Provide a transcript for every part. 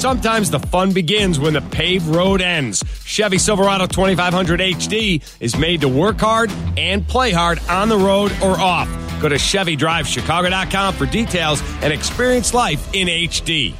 Sometimes the fun begins when the paved road ends. Chevy Silverado 2500 HD is made to work hard and play hard on the road or off. Go to ChevyDriveChicago.com for details and experience life in HD.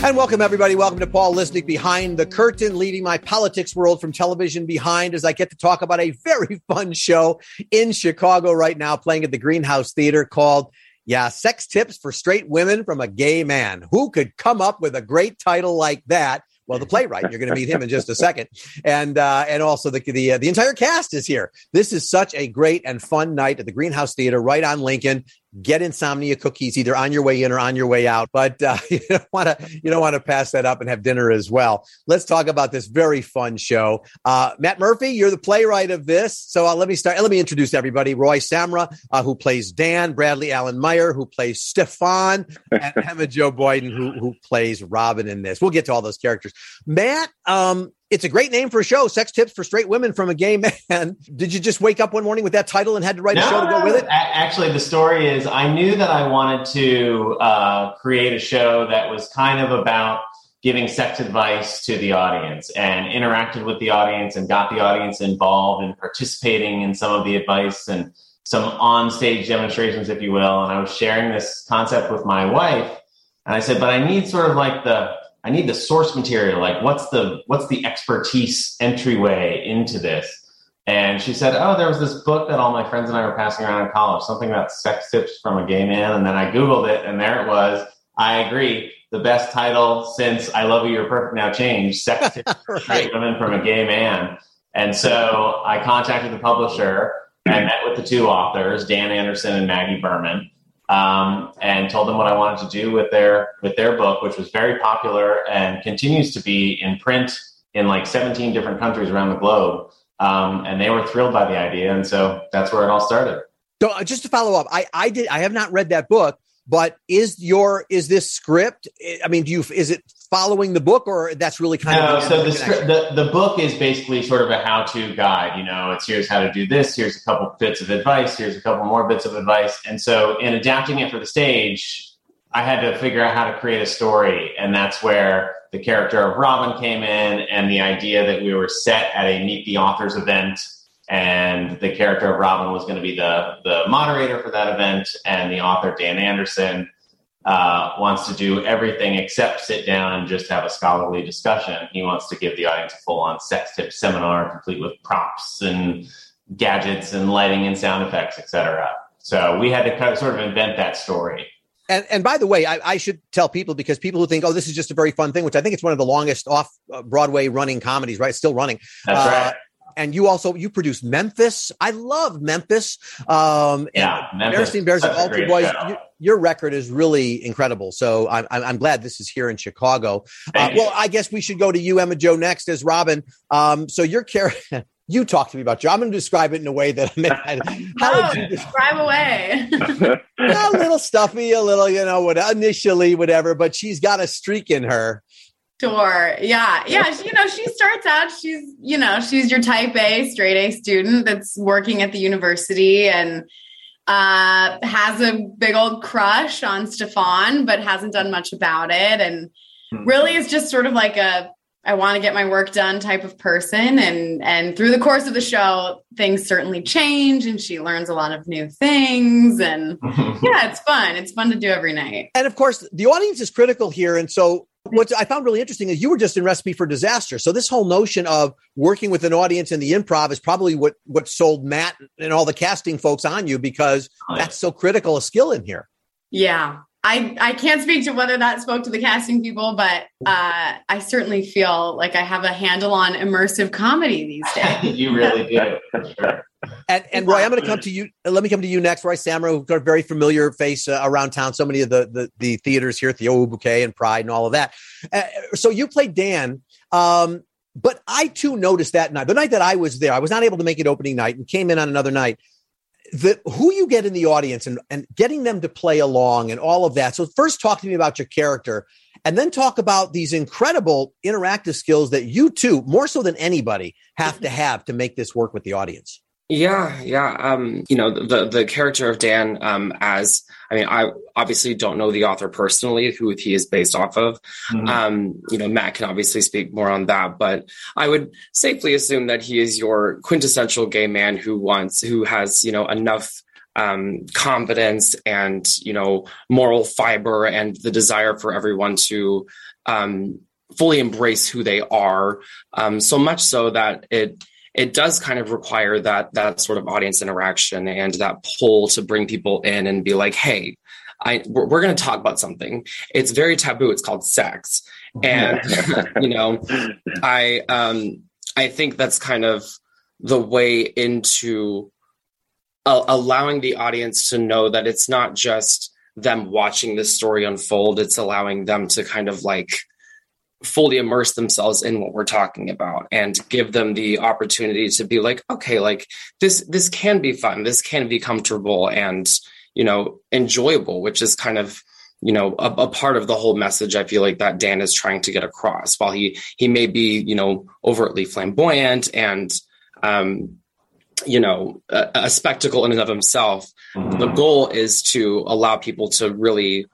And welcome, everybody. Welcome to Paul Lisnek Behind the Curtain, leading my politics world from television behind as I get to talk about a very fun show in Chicago right now, playing at the Greenhouse Theater called, yeah, Sex Tips for Straight Women from a Gay Man. Who could come up with a great title like that? Well, the playwright, you're going to meet him in just a second, and uh, and also the the uh, the entire cast is here. This is such a great and fun night at the Greenhouse Theater, right on Lincoln get insomnia cookies either on your way in or on your way out but uh, you don't want to you don't want to pass that up and have dinner as well. Let's talk about this very fun show. Uh, matt murphy you're the playwright of this so uh, let me start let me introduce everybody. Roy samra uh, who plays dan bradley allen meyer who plays stefan and emma jo boyden who, who plays robin in this. We'll get to all those characters. Matt um, it's a great name for a show sex tips for straight women from a gay man. Did you just wake up one morning with that title and had to write no, a show to go with it? Actually the story is i knew that i wanted to uh, create a show that was kind of about giving sex advice to the audience and interacted with the audience and got the audience involved and participating in some of the advice and some on-stage demonstrations if you will. And i was sharing this concept with my wife and i said but i need sort of like the I need the source material. Like, what's the what's the expertise entryway into this? And she said, "Oh, there was this book that all my friends and I were passing around in college, something about sex tips from a gay man." And then I googled it, and there it was. I agree. The best title since "I Love You, You're Perfect Now" changed. Sex tips for right. women from a gay man. And so I contacted the publisher and met with the two authors, Dan Anderson and Maggie Berger um, and told them what I wanted to do with their with their book, which was very popular and continues to be in print in like 17 different countries around the globe. Um, and they were thrilled by the idea, and so that's where it all started. So, uh, just to follow up, I I did I have not read that book, but is your is this script? I mean, do you is it following the book, or that's really kind no, of so the, script, the the book is basically sort of a how to guide. You know, it's here's how to do this. Here's a couple bits of advice. Here's a couple more bits of advice. And so, in adapting it for the stage, I had to figure out how to create a story, and that's where the character of Robin came in, and the idea that we were set at a meet the authors event and the character of Robin was going to be the the moderator for that event, and the author Dan Anderson uh, wants to do everything except sit down and just have a scholarly discussion. He wants to give the audience a full on sex tip seminar, complete with props and gadgets and lighting and sound effects, etc. So we had to kind of sort of invent that story. And, and by the way, I, I, should tell people because people who think, oh, this is just a very fun thing, which I think it's one of the longest off uh, Broadway running comedies, right? still running. That's uh, right and you also you produce Memphis. I love Memphis. Um, yeah, Memphis. Bears and Altar Boyz. You, your record is really incredible. So I'm I'm glad this is here in Chicago. Uh, well, I guess we should go to you, Emma Jo, next as Robin. Um, so your character. You talk to me about you. I'm going to describe it in a way that I mean, how would you describe away? a little stuffy, a little, you know, what initially, whatever. But she's got a streak in her Sure. Yeah. Yeah. She, you know, she starts out, she's, you know, she's your type A, straight A student that's working at the university and uh, has a big old crush on Stefan, but hasn't done much about it. And hmm. really is just sort of like a, I want to get my work done type of person. And, and through the course of the show, things certainly change and she learns a lot of new things. And yeah, it's fun. It's fun to do every night. And of course, the audience is critical here. And so what I found really interesting is you were just in Recipe for Disaster. So this whole notion of working with an audience in the improv is probably what what sold Matt and all the casting folks on you because that's so critical a skill in here. Yeah. I, I can't speak to whether that spoke to the casting people, but uh, I certainly feel like I have a handle on immersive comedy these days. you really do. Sure. And, and Roy, I'm going to come to you. Let me come to you next. Roy Samra, who's got a very familiar face uh, around town. So many of the, the, the theaters here, at Theo Ubique and Pride and all of that. Uh, so you played Dan. Um, but I too noticed that night, the night that I was there, I was not able to make it opening night and came in on another night. The who you get in the audience and, and getting them to play along and all of that. So first talk to me about your character and then talk about these incredible interactive skills that you too, more so than anybody, have to have to make this work with the audience. Yeah, yeah. Um, you know, the the character of Dan, um, as I mean, I obviously don't know the author personally, who he is based off of. Mm-hmm. Um, you know, Matt can obviously speak more on that, but I would safely assume that he is your quintessential gay man who wants, who has, you know, enough um, confidence and you know moral fiber and the desire for everyone to um, fully embrace who they are. Um, so much so that it it does kind of require that that sort of audience interaction and that pull to bring people in and be like, hey, I we're, going to talk about something. It's very taboo. It's called sex, and you know, I um I think that's kind of the way into allowing the audience to know that it's not just them watching this story unfold. It's allowing them to kind of like fully immerse themselves in what we're talking about and give them the opportunity to be like okay like this this can be fun this can be comfortable and you know enjoyable which is kind of you know a, a, part of the whole message i feel like that dan is trying to get across while he he may be you know overtly flamboyant and um you know a, a spectacle in and of himself mm-hmm. the goal is to allow people to really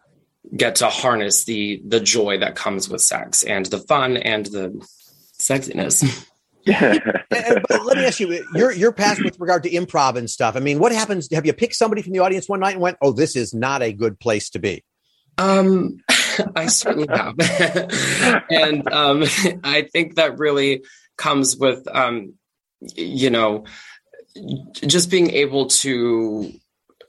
get to harness the the joy that comes with sex and the fun and the sexiness. but let me ask you your your past with regard to improv and stuff. I mean, what happens? Have you picked somebody from the audience one night and went, "Oh, this is not a good place to be"? Um, I certainly have, and um, I think that really comes with um, you know, just being able to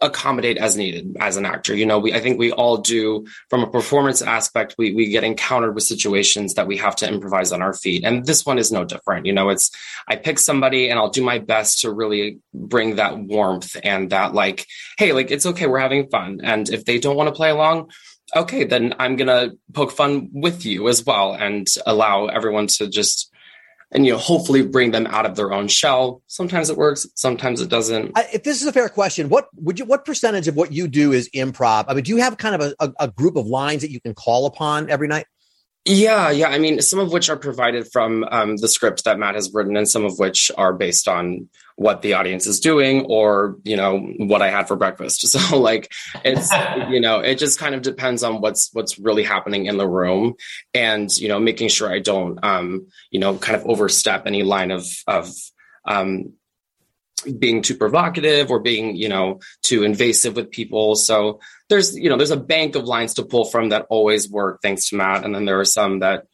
accommodate as needed as an actor. You know, we I think we all do from a performance aspect, we we get encountered with situations that we have to improvise on our feet. And this one is no different. You know, it's I pick somebody and I'll do my best to really bring that warmth and that like, hey, like it's okay, we're having fun. And if they don't want to play along, okay, then I'm gonna poke fun with you as well and allow everyone to just and you know hopefully bring them out of their own shell. Sometimes it works sometimes it doesn't. I, if this is a fair question what would you what percentage of what you do is improv? I mean do you have kind of a, a, a group of lines that you can call upon every night yeah, yeah. I mean, some of which are provided from um, the script that Matt has written, and some of which are based on what the audience is doing or, you know, what I had for breakfast. So, like, it's, you know, it just kind of depends on what's what's really happening in the room, and you know, making sure I don't, um, you know, kind of overstep any line of of um, being too provocative or being you know too invasive with people. So there's you know there's a bank of lines to pull from that always work thanks to matt. And then there are some that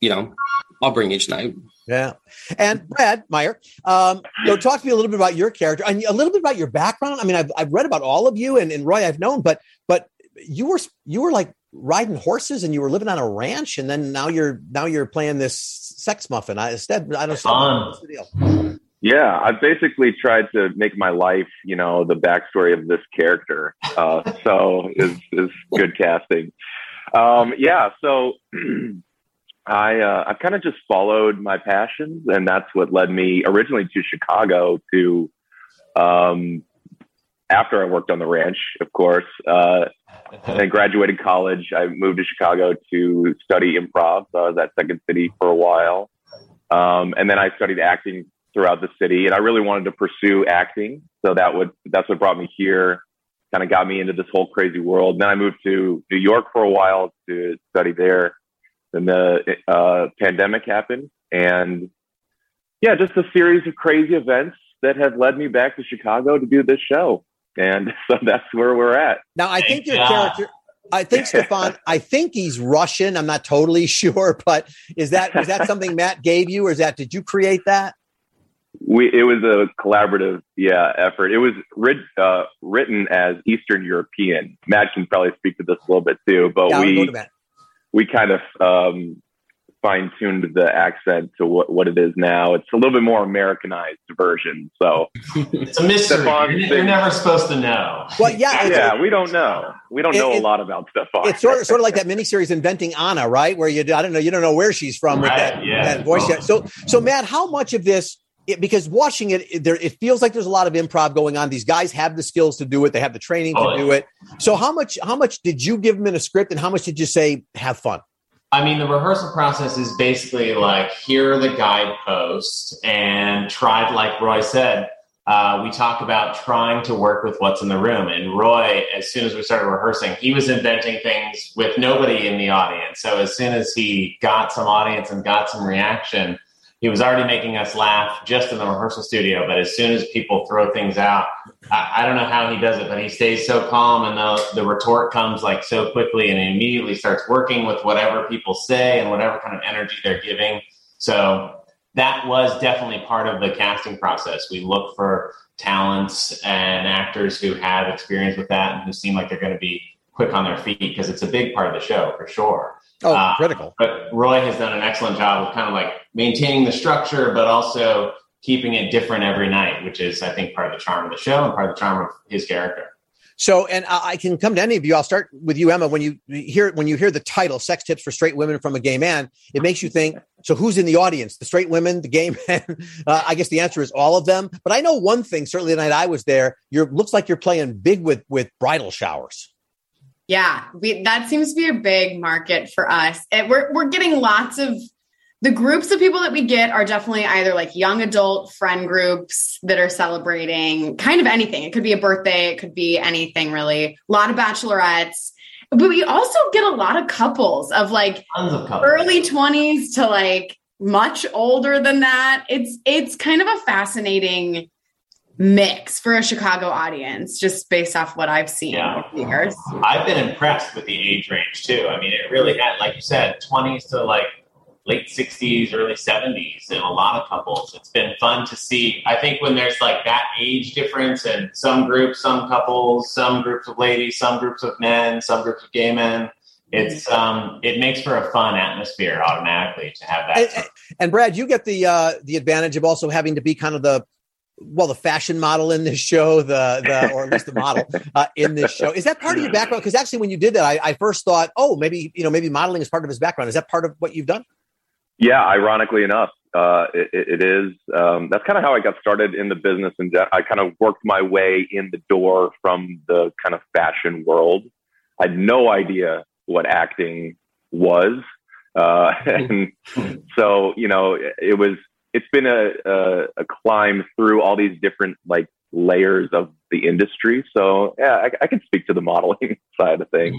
you know i'll bring each night. Yeah. And brad meyer um you know talk to me a little bit about your character and a little bit about your background. I mean i've, I've read about all of you and, and roy i've known but but you were you were like riding horses and you were living on a ranch and then now you're now you're playing this sex muffin. I, instead i don't know. What's the deal yeah, I've basically tried to make my life, you know, the backstory of this character. Uh, so is is good casting. Um, yeah, so I uh, I kind of just followed my passions, and that's what led me originally to Chicago. To um, after I worked on the ranch, of course, uh, and graduated college, I moved to Chicago to study improv. So I was at Second City for a while, um, and then I studied acting throughout the city, and I really wanted to pursue acting. So that would that's what brought me here. Kind of got me into this whole crazy world. And Then I moved to New York for a while to study there. Then the uh, pandemic happened, and yeah, just a series of crazy events that have led me back to Chicago to do this show. And so that's where we're at. Now, I think your character, I think Stefan, I think he's Russian. I'm not totally sure, but is that is that something Matt gave you, or is that did you create that? We it was a collaborative yeah effort. It was writ, uh, written as eastern european. Matt can probably speak to this a little bit too but yeah, we we kind of um, fine-tuned the accent to what, what it is now. It's a little bit more americanized version so. It's a mystery. You're, you're, never supposed to know. Well yeah yeah we don't know. We don't it, know it, a lot about Stefan. It's sort of, sort of like that miniseries inventing Anna right? Where you I don't know you don't know where she's from right, with that, yeah. that voice. Yet so so Matt how much of this it, because watching it, it, there it feels like there's a lot of improv going on. These guys have the skills to do it. They have the training to oh, do it. So how much how much did you give them in a script, and how much did you say have fun? I mean, the rehearsal process is basically like here are the guideposts, and tried like Roy said, uh, we talk about trying to work with what's in the room. And Roy, as soon as we started rehearsing, he was inventing things with nobody in the audience. So as soon as he got some audience and got some reaction, he was already making us laugh just in the rehearsal studio. But as soon as people throw things out, I, I don't know how he does it, but he stays so calm and the, the retort comes like so quickly and he immediately starts working with whatever people say and whatever kind of energy they're giving. So that was definitely part of the casting process. We look for talents and actors who have experience with that and who seem like they're going to be quick on their feet because it's a big part of the show for sure. Oh, uh, critical. But Roy has done an excellent job of kind of like maintaining the structure, but also keeping it different every night, which is, I think, part of the charm of the show and part of the charm of his character. So, and I can come to any of you. I'll start with you, Emma. When you hear when you hear the title "Sex Tips for Straight Women from a Gay Man," it makes you think. So, who's in the audience? The straight women, the gay men? Uh, I guess the answer is all of them. But I know one thing. Certainly, the night I was there, you looks like you're playing big with with bridal showers. Yeah, we, that seems to be a big market for us. And we're we're getting lots of the groups of people that we get are definitely either like young adult friend groups that are celebrating kind of anything. It could be a birthday, it could be anything really. A lot of bachelorettes. But we also get a lot of couples of like of couples. early 20s to like much older than that. It's it's kind of a fascinating mix for a Chicago audience, just based off what I've seen yeah. years. I've been impressed with the age range too. I mean, it really had, like you said, 20s to like late 60s, early 70s in a lot of couples. It's been fun to see. I think when there's like that age difference and some groups, some couples, some groups of ladies, some groups of men, some groups of gay men, it's um it makes for a fun atmosphere automatically to have that. And, and Brad, you get the uh the advantage of also having to be kind of the well, the fashion model in this show, the the or at least the model uh, in this show. Is that part of your background? Because actually, when you did that, I, I, first thought, oh, maybe you know, maybe modeling is part of his background. Is that part of what you've done? Yeah, ironically enough, uh, it, it is. Um, that's kind of how I got started in the business, and I kind of worked my way in the door from the kind of fashion world. I had no idea what acting was, uh, and so you know, it, it was. It's been a, a, a climb through all these different like layers of the industry. So yeah, I, I can speak to the modeling side of things.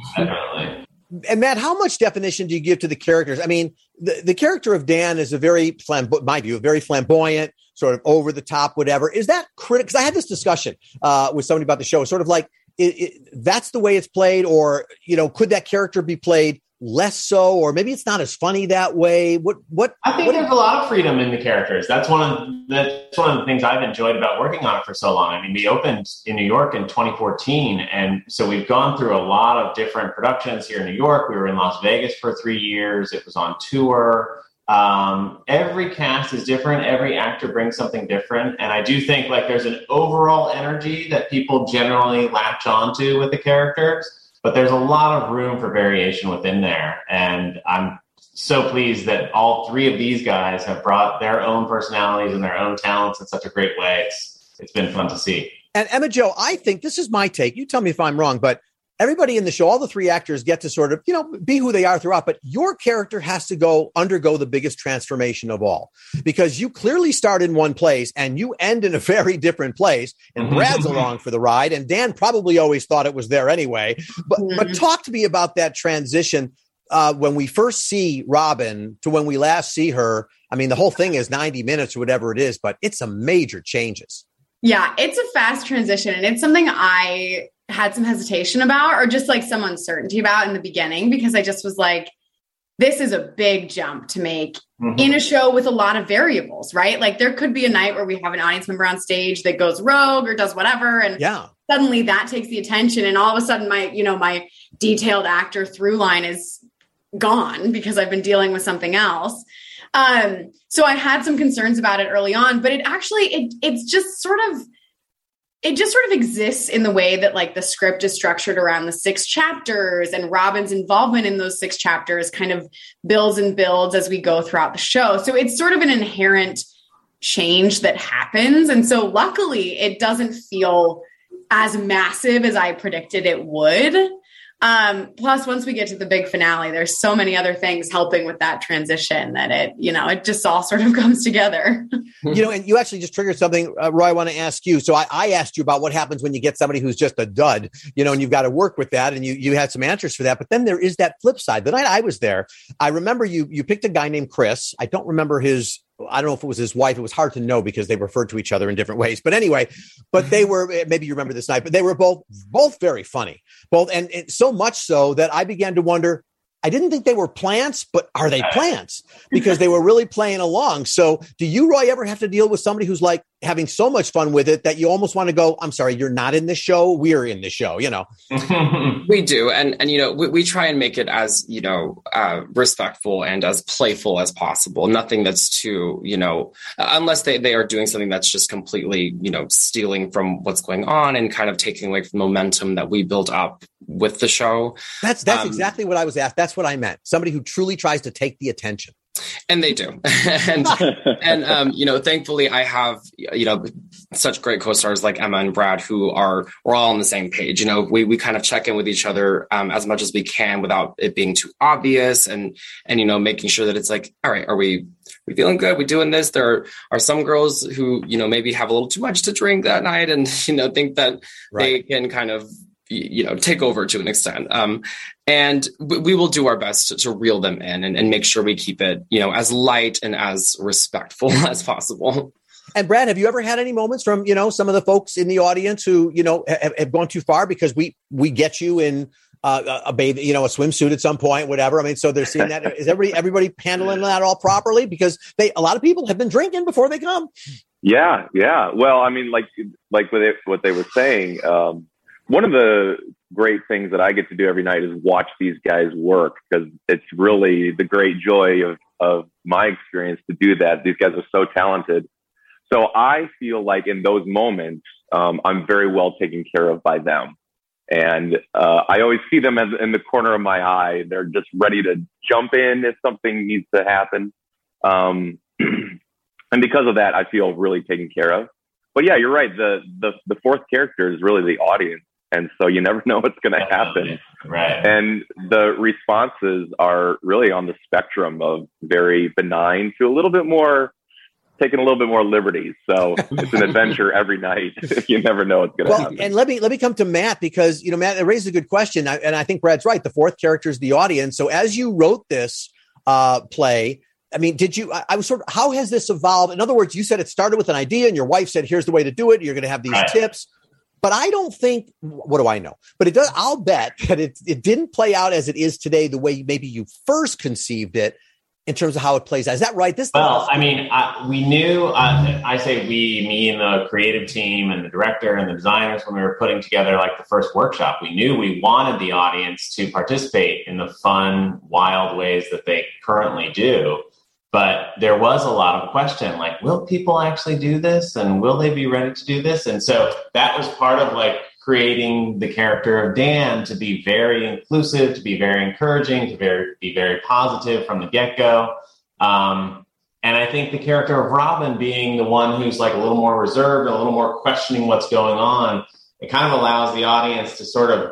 And Matt, how much definition do you give to the characters? I mean, the, the character of Dan is a very flamboyant, my view, very flamboyant, sort of over the top, whatever. Is that critical? Because I had this discussion uh, with somebody about the show, sort of like it, it, that's the way it's played, or you know, could that character be played less so, or maybe it's not as funny that way. What what? I think what, there's a lot of freedom in the characters. That's one of that's one of the things I've enjoyed about working on it for so long. I mean, we opened in New York in 2014, and so we've gone through a lot of different productions here in New York. We were in Las Vegas for three years. It was on tour. Um, every cast is different. Every actor brings something different, and I do think like there's an overall energy that people generally latch onto with the characters but there's a lot of room for variation within there. And I'm so pleased that all three of these guys have brought their own personalities and their own talents in such a great way. It's, it's been fun to see. And Emma Jo, I think this is my take. You tell me if I'm wrong, but everybody in the show, all the three actors get to sort of, you know, be who they are throughout, but your character has to go undergo the biggest transformation of all because you clearly start in one place and you end in a very different place. And mm-hmm. Brad's along for the ride, and Dan probably always thought it was there anyway. But but mm-hmm. talk to me about that transition. Uh, when we first see Robin to when we last see her, I mean, the whole thing is 90 minutes or whatever it is, but it's a major changes. Yeah, it's a fast transition and it's something I had some hesitation about or just like some uncertainty about in the beginning because I just was like, this is a big jump to make mm-hmm. in a show with a lot of variables, right? Like there could be a night where we have an audience member on stage that goes rogue or does whatever. And yeah. suddenly that takes the attention. And all of a sudden my, you know, my detailed actor through line is gone because I've been dealing with something else. Um, so I had some concerns about it early on, but it actually, it, it's just sort of, it just sort of exists in the way that like the script is structured around the six chapters and Robin's involvement in those six chapters kind of builds and builds as we go throughout the show. So it's sort of an inherent change that happens. And so luckily it doesn't feel as massive as I predicted it would. Um, plus, once we get to the big finale, there's so many other things helping with that transition that it, you know, it just all sort of comes together. you know, and you actually just triggered something, uh, Roy. I want to ask you. So I, I asked you about what happens when you get somebody who's just a dud, you know, and you've got to work with that, and you you had some answers for that. But then there is that flip side. The night I was there, I remember you you picked a guy named Chris. I don't remember his I don't know if it was his wife. It was hard to know because they referred to each other in different ways. But anyway, but they mm-hmm. were eh, maybe you remember this night, but they were both both very funny. Both and, and so much so that I began to wonder I didn't think they were plants, but are they plants? Because they were really playing along. So, do you, Roy, ever have to deal with somebody who's like having so much fun with it that you almost want to go, I'm sorry, you're not in the show. We're in the show, you know? we do. And, and, you know, we, we try and make it as, you know, uh, respectful and as playful as possible. Nothing that's too, you know, unless they, they are doing something that's just completely, you know, stealing from what's going on and kind of taking away from momentum that we built up with the show. That's, that's um, exactly what I was asked. That's what I meant. Somebody who truly tries to take the attention. And they do. And and um, you know thankfully i have you know such great co-stars like emma and brad who are we're all on the same page. You know we, we kind of check in with each other um, as much as we can without it being too obvious and and you know making sure that it's like all right are we we feeling good? We doing this? There are some girls who you know maybe have a little too much to drink that night and you know think that right. they can kind of you know take over to an extent um, and we will do our best to, to reel them in and, and, make sure we keep it you know as light and as respectful as possible and brad have you ever had any moments from you know some of the folks in the audience who you know have, have gone too far because we we get you in uh, a bathing, you know, a swimsuit at some point, whatever. I mean, so they're seeing that. Is everybody everybody handling that all properly? Because they a lot of people have been drinking before they come. Yeah, yeah. Well, I mean, like like what they, what they were saying. Um, one of the great things that I get to do every night is watch these guys work because it's really the great joy of, of my experience to do that. These guys are so talented. So I feel like in those moments, um, I'm very well taken care of by them. And uh, I always see them as in the corner of my eye. They're just ready to jump in if something needs to happen. Um, and because of that, I feel really taken care of. But yeah, you're right. The, the, the fourth character is really the audience and so you never know what's going to happen. Right. And the responses are really on the spectrum of very benign to a little bit more taking a little bit more liberties. So it's an adventure every night. you never know what's going to well, happen. And let me let me come to Matt because you know Matt it raised a good question, and I think Brad's right. The fourth character is the audience. So as you wrote this uh, play. I mean, did you? I, I, was sort of. How has this evolved? In other words, you said it started with an idea, and your wife said, "Here's the way to do it. You're going to have these right. tips." But I don't think, what do I know? But it does, I'll bet that it, it didn't play out as it is today, the way maybe you first conceived it in terms of how it plays out. Is that right? This well, I mean, I, we knew. Uh, I say we, me, and the creative team, and the director and the designers when we were putting together like the first workshop. We knew we wanted the audience to participate in the fun, wild ways that they currently do. But there was a lot of question like, will people actually do this? And will they be ready to do this? And so that was part of like creating the character of Dan to be very inclusive, to be very encouraging, to very, be very positive from the get go. Um, and I think the character of Robin being the one who's like a little more reserved and a little more questioning what's going on, it kind of allows the audience to sort of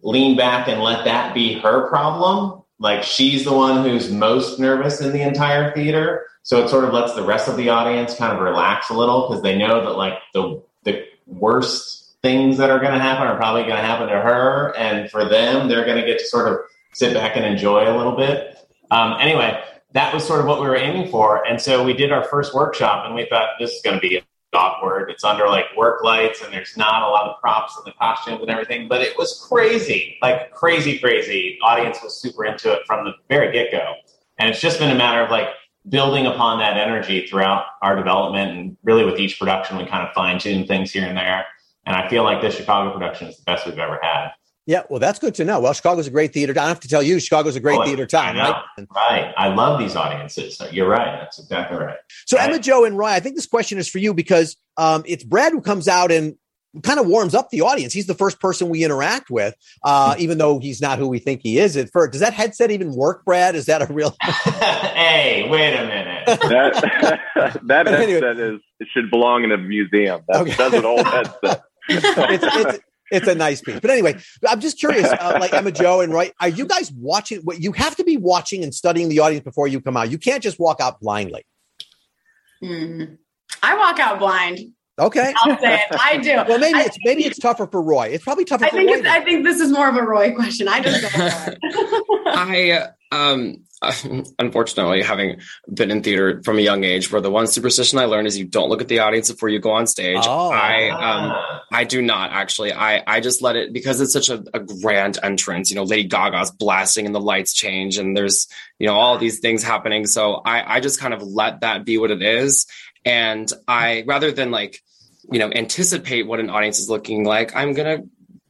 lean back and let that be her problem like she's the one who's most nervous in the entire theater. So it sort of lets the rest of the audience kind of relax a little because they know that like the the worst things that are going to happen are probably going to happen to her, and for them, they're going to get to sort of sit back and enjoy a little bit. Um, anyway, that was sort of what we were aiming for, and so we did our first workshop, and we thought this is going to be awkward. It's under like work lights and there's not a lot of props and the costumes and everything, but it was crazy, like crazy, crazy. Audience was super into it from the very get go. And it's just been a matter of like building upon that energy throughout our development. And really with each production, we kind of fine tune things here and there. And I feel like this Chicago production is the best we've ever had. Yeah, well, that's good to know. Well, Chicago's a great theater. I don't have to tell you, Chicago's a great oh, theater town, right? Right. I love these audiences. You're right. That's exactly right. So, right. Emma Jo, and Roy, I think this question is for you because um, it's Brad who comes out and kind of warms up the audience. He's the first person we interact with, uh, hmm. even though he's not who we think he is at first. Does that headset even work, Brad? Is that a real? hey, wait a minute. that that headset anyway. is it should belong in a museum. That's, okay. that's an old headset. it's, it's, it's a nice piece. But anyway, I'm just curious. Uh, like Emma Jo and Roy, are you guys watching? What you have to be watching and studying the audience before you come out. You can't just walk out blindly. Mm. I walk out blind. Okay, I'll say it. I do. Well, maybe I, it's maybe it's tougher for Roy. It's probably tougher. I for think Roy it's, I think this is more of a Roy question. I just I um unfortunately having been in theater from a young age where the one superstition I learned is you don't look at the audience before you go on stage. Oh. I um I do not actually. I I just let it because it's such a, a grand entrance. You know, Lady Gaga's blasting and the lights change and there's you know all these things happening. So I I just kind of let that be what it is. And I rather than like you know anticipate what an audience is looking like, I'm gonna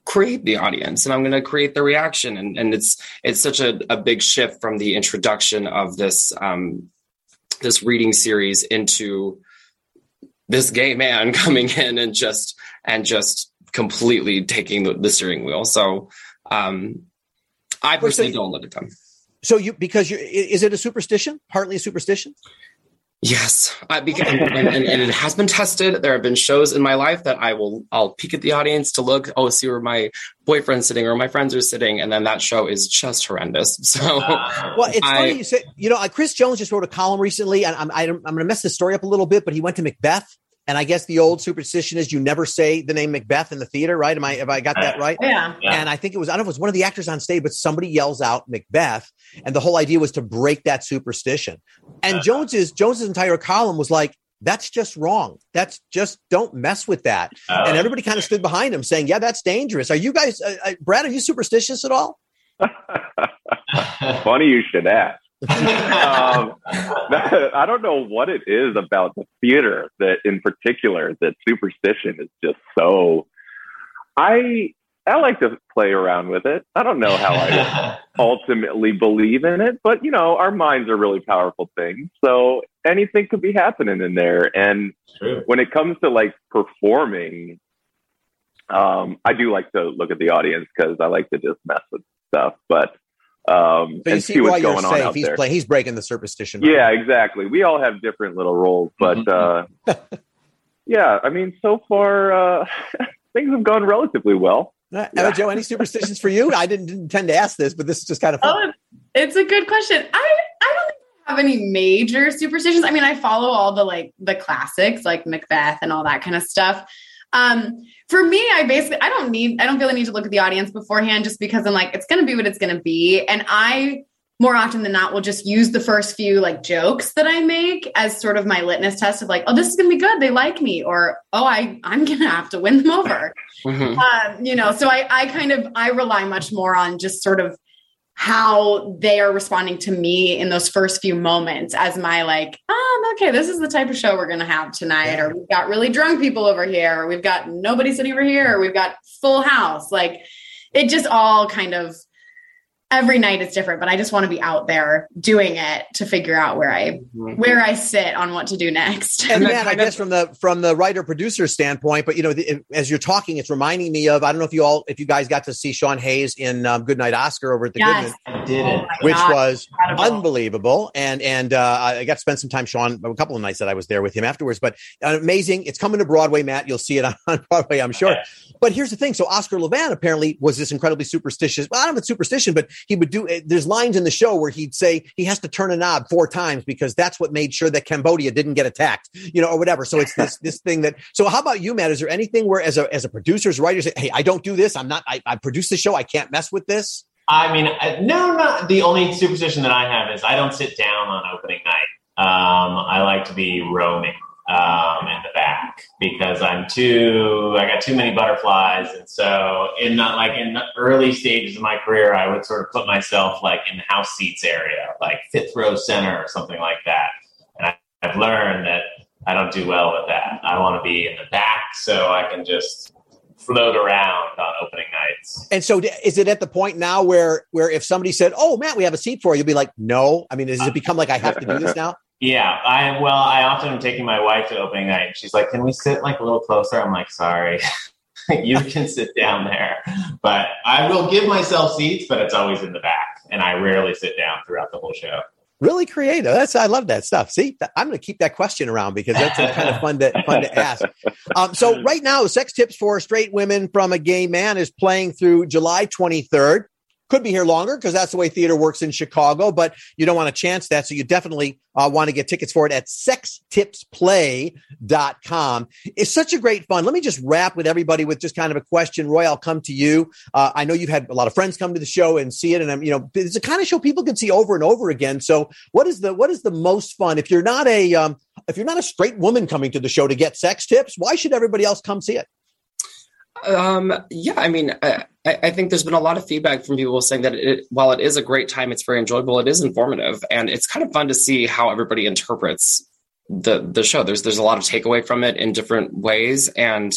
create the audience and I'm going to create the reaction. And, and it's, it's such a, a big shift from the introduction of this, um, this reading series into this gay man coming in and just, and just completely taking the, the steering wheel. So, um, I personally don't look at them. So you, because you, is it a superstition? Partly a superstition? Yes, I, because, and, and, and, it has been tested. There have been shows in my life that I will I'll peek at the audience to look, oh, see where my boyfriend's sitting or my friends are sitting, and then that show is just horrendous. So, well, it's I, funny you say. You know, uh, Chris Jones just wrote a column recently, and I'm I'm, I'm going to mess this story up a little bit, but he went to Macbeth. And I guess the old superstition is you never say the name Macbeth in the theater, right? Am I have I got that right? Yeah. yeah. And I think it was I don't know if it was one of the actors on stage, but somebody yells out Macbeth, and the whole idea was to break that superstition. And uh, Jones's Jones's entire column was like, that's just wrong. That's just don't mess with that. Uh, and everybody kind of stood behind him, saying, "Yeah, that's dangerous." Are you guys, uh, uh Brad? Are you superstitious at all? Funny you should ask um, I don't know what it is about the theater that, in particular, that superstition is just so. I I like to play around with it. I don't know how I ultimately believe in it, but you know, our minds are really powerful things. So anything could be happening in there. And True. when it comes to like performing, um, I do like to look at the audience because I like to just mess with stuff. But um, so and see, see what's going on out he's there. Playing, he's breaking the superstition. Right? Yeah, exactly. We all have different little roles, but mm-hmm. uh, yeah, I mean, so far uh, things have gone relatively well. Uh, yeah. Joe, any superstitions for you? I didn't, didn't intend to ask this, but this is just kind of fun. Oh, it's a good question. I I don't have any major superstitions. I mean, I follow all the like the classics like Macbeth and all that kind of stuff. Um, for me, I basically I don't need I don't feel the need to look at the audience beforehand just because I'm like it's going to be what it's going to be, and I more often than not will just use the first few like jokes that I make as sort of my litmus test of like, oh, this is going to be good. They like me, or oh, I I'm going to have to win them over. Mm-hmm. Um, you know, so I I kind of I rely much more on just sort of how they are responding to me in those first few moments as my like, oh, okay, this is the type of show we're going to have tonight, yeah. or we've got really drunk people over here, or we've got nobody sitting over here, or we've got full house. Like it just all kind of every night it's different, but I just want to be out there doing it to figure out where I mm-hmm. where I sit on what to do next. And man, I guess from the from the writer producer standpoint, but you know, the, as you're talking, it's reminding me of I don't know if you all if you guys got to see Sean Hayes in um, Goodnight Oscar over at the yes, Goodman, I did it, oh which God, was incredible. unbelievable. And and uh, I got to spend some time, Sean, a couple of nights that I was there with him afterwards. But uh, amazing, it's coming to Broadway, Matt. You'll see it on, on Broadway, I'm sure. But here's the thing: so Oscar Levant apparently was this incredibly superstitious. Well, I don't know if it's superstition, but he would do. There's lines in the show where he'd say he has to turn a knob four times because that's what made sure that Cambodia didn't get attacked, you know, or whatever. So it's this this thing that. So how about you, Matt? Is there anything where, as a as a producer, as a writer, say, hey, I don't do this. I'm not. I, I produce the show. I can't mess with this. I mean, no, not the only superstition that I have is I don't sit down on opening night. Um, I like to be roaming um, in the back because I'm too I got too many butterflies, and so in the, like in the early stages of my career, I would sort of put myself like in the house seats area, like fifth row center or something like that. And I, I've learned that I don't do well with that. I want to be in the back so I can just float around on opening nights. And so, is it at the point now where where if somebody said, "Oh, Matt, we have a seat for you," you'd be like, "No." I mean, does it become like I have to do this now? Yeah, I well, I often am taking my wife to opening night. She's like, "Can we sit like a little closer?" I'm like, "Sorry, you can sit down there." But I will give myself seats, but it's always in the back, and I rarely sit down throughout the whole show. Really creative. That's I love that stuff. See, I'm going to keep that question around because that's kind of fun to fun to ask. Um, so right now, Sex Tips for Straight Women from a Gay Man is playing through July 23rd. Could be here longer because that's the way theater works in Chicago, but you don't want to chance that. So you definitely uh, want to get tickets for it at sextipsplay.com. It's such a great fun. Let me just wrap with everybody with just kind of a question. Roy, I'll come to you. Uh, I know you've had a lot of friends come to the show and see it, and I'm, you know, it's a kind of show people can see over and over again. So what is the, what is the most fun? If you're not a, um, if you're not a straight woman coming to the show to get sex tips, why should everybody else come see it? Um, yeah, I mean, I, I, think there's been a lot of feedback from people saying that it, while it is a great time, it's very enjoyable. It is informative, and it's kind of fun to see how everybody interprets the the show. There's there's a lot of takeaway from it in different ways, and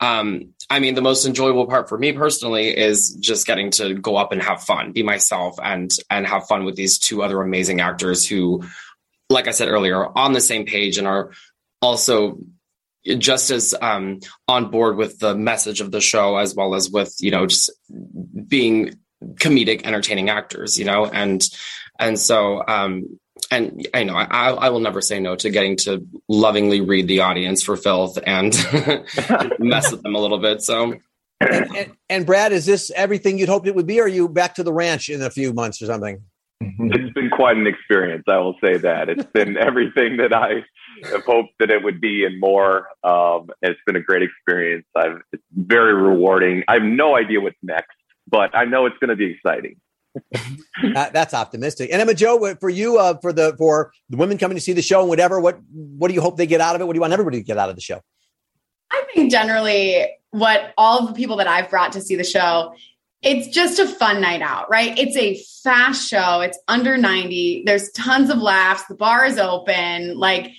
um, I mean, the most enjoyable part for me personally is just getting to go up and have fun, be myself, and and have fun with these two other amazing actors who, like I said earlier, are on the same page and are also just as um, on board with the message of the show as well as with you know just being comedic entertaining actors you know and and so um and I know I, I will never say no to getting to lovingly read the audience for filth and mess with them a little bit. So, and, and, and, Brad, is this everything you'd hoped it would be? Or are you back to the ranch in a few months or something? It's been quite an experience. I will say that it's been everything that I have hoped that it would be and more. Um, it's been a great experience. I've, it's very rewarding. I have no idea what's next, but I know it's going to be exciting. uh, that's optimistic. And Emma Jo, for you, uh, for the for the women coming to see the show and whatever, what what do you hope they get out of it? What do you want everybody to get out of the show? I think generally, what all of the people that I've brought to see the show, it's just a fun night out, right? It's a fast show. It's under ninety. There's tons of laughs. The bar is open. Like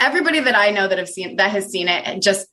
everybody that I know that have seen that has seen it just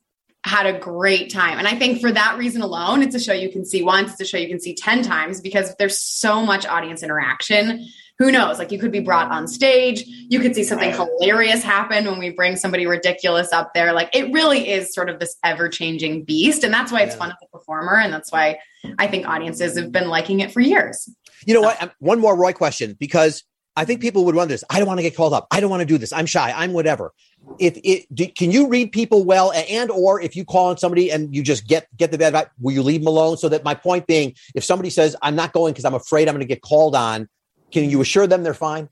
had a great time. And I think for that reason alone, it's a show you can see once, it's a show you can see 10 times because there's so much audience interaction. Who knows? Like you could be brought on stage, you could see something hilarious happen when we bring somebody ridiculous up there. Like it really is sort of this ever changing beast. And that's why it's yeah. fun as a performer. And that's why I think audiences have been liking it for years. You know what? Um, one more Roy question because I think people would wonder this. I don't want to get called up. I don't want to do this. I'm shy. I'm whatever. If it do, can you read people well, and or if you call on somebody and you just get get the bad vibe, will you leave them alone? So that my point being, if somebody says I'm not going because I'm afraid I'm going to get called on, can you assure them they're fine?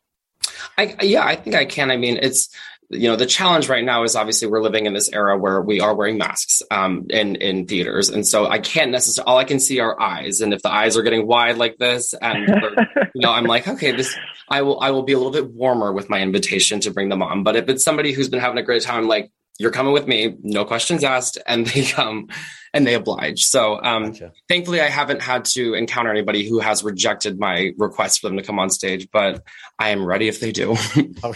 I yeah, I think I can. I mean, it's you know the challenge right now is obviously we're living in this era where we are wearing masks um, in in theaters and so i can't necessarily all i can see are eyes and if the eyes are getting wide like this and you know i'm like okay this i will i will be a little bit warmer with my invitation to bring them on but if it's somebody who's been having a great time like you're coming with me, no questions asked, and they come and they oblige. So, um, gotcha. thankfully, I haven't had to encounter anybody who has rejected my request for them to come on stage, but I am ready if they do. oh,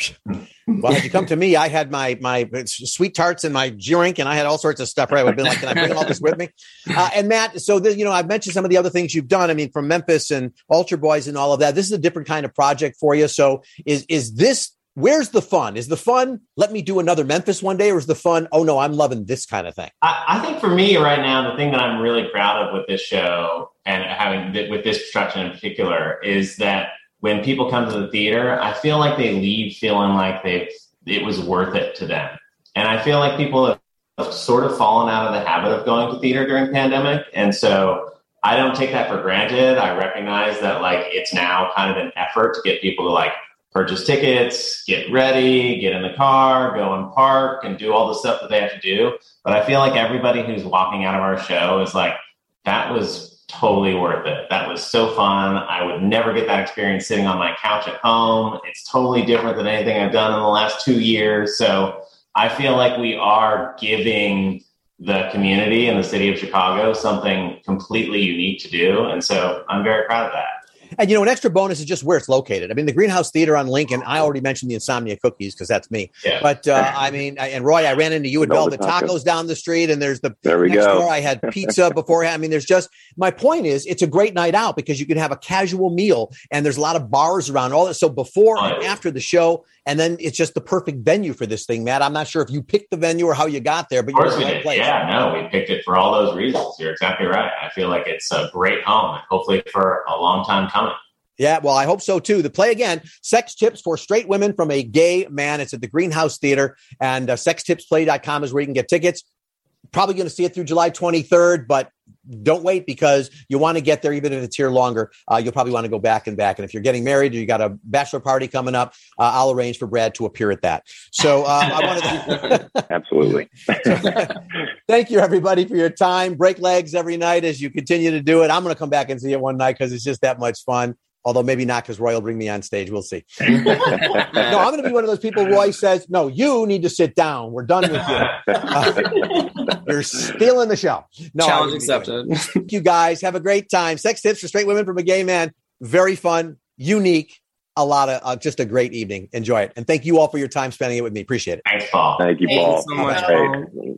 well, had you come to me, I had my my sweet tarts and my drink, and I had all sorts of stuff. Right, I would have been like, "Can I bring all this with me?" Uh, and Matt, so the, you know, I've mentioned some of the other things you've done. I mean, from Memphis and Altar Boyz and all of that. This is a different kind of project for you. So, is is this where's the fun? Is the fun let me do another Memphis one day, or is the fun, oh no, I'm loving this kind of thing? I, I, think for me right now, the thing that I'm really proud of with this show and having with this production in particular is that when people come to the theater, I feel like they leave feeling like they've it was worth it to them. And I feel like people have sort of fallen out of the habit of going to theater during pandemic. And so I don't take that for granted. I recognize that like it's now kind of an effort to get people to like purchase tickets, get ready, get in the car, go and park, and do all the stuff that they have to do. But I feel like everybody who's walking out of our show is like, that was totally worth it. That was so fun. I would never get that experience sitting on my couch at home. It's totally different than anything I've done in the last two years. So I feel like we are giving the community and the city of Chicago something completely unique to do. And so I'm very proud of that. And you know, an extra bonus is just where it's located. I mean, the Greenhouse Theater on Lincoln. I already mentioned the Insomnia cookies because that's me. Yeah. But uh, I mean, and Roy, I ran into you at Velvet Tacos down the street, and there's the there we go. Door, I had pizza beforehand. I mean, there's just my point is, it's a great night out because you can have a casual meal, and there's a lot of bars around all that. So before oh, and after the show, and then it's just the perfect venue for this thing, Matt. I'm not sure if you picked the venue or how you got there, but you're in the right place. Yeah, no, we picked it for all those reasons. You're exactly right. I feel like it's a great home, and hopefully for a long time coming. Yeah, well, I hope so too. The play again, Sex Tips for Straight Women from a Gay Man. It's at the Greenhouse Theater, and uh, sextipsplay.com is where you can get tickets. Probably going to see it through July 23rd, but don't wait because you want to get there even if it's here longer. Uh, you'll probably want to go back and back. And if you're getting married or you got a bachelor party coming up, uh, I'll arrange for Brad to appear at that. So um, I wanted to absolutely. thank you everybody for your time. Break legs every night as you continue to do it. I'm going to come back and see it one night because it's just that much fun. Although maybe not because Roy will bring me on stage. We'll see. no, I'm going to be one of those people. Roy says, "No, you need to sit down. We're done with you. Uh, you're stealing the show." No, challenge accepted. Thank you guys. Have a great time. Sex tips for straight women from a gay man. Very fun, unique. A lot of uh, just a great evening. Enjoy it, and thank you all for your time spending it with me. Appreciate it. Thanks, Paul. Thank you, Paul. Thanks so much, Paul.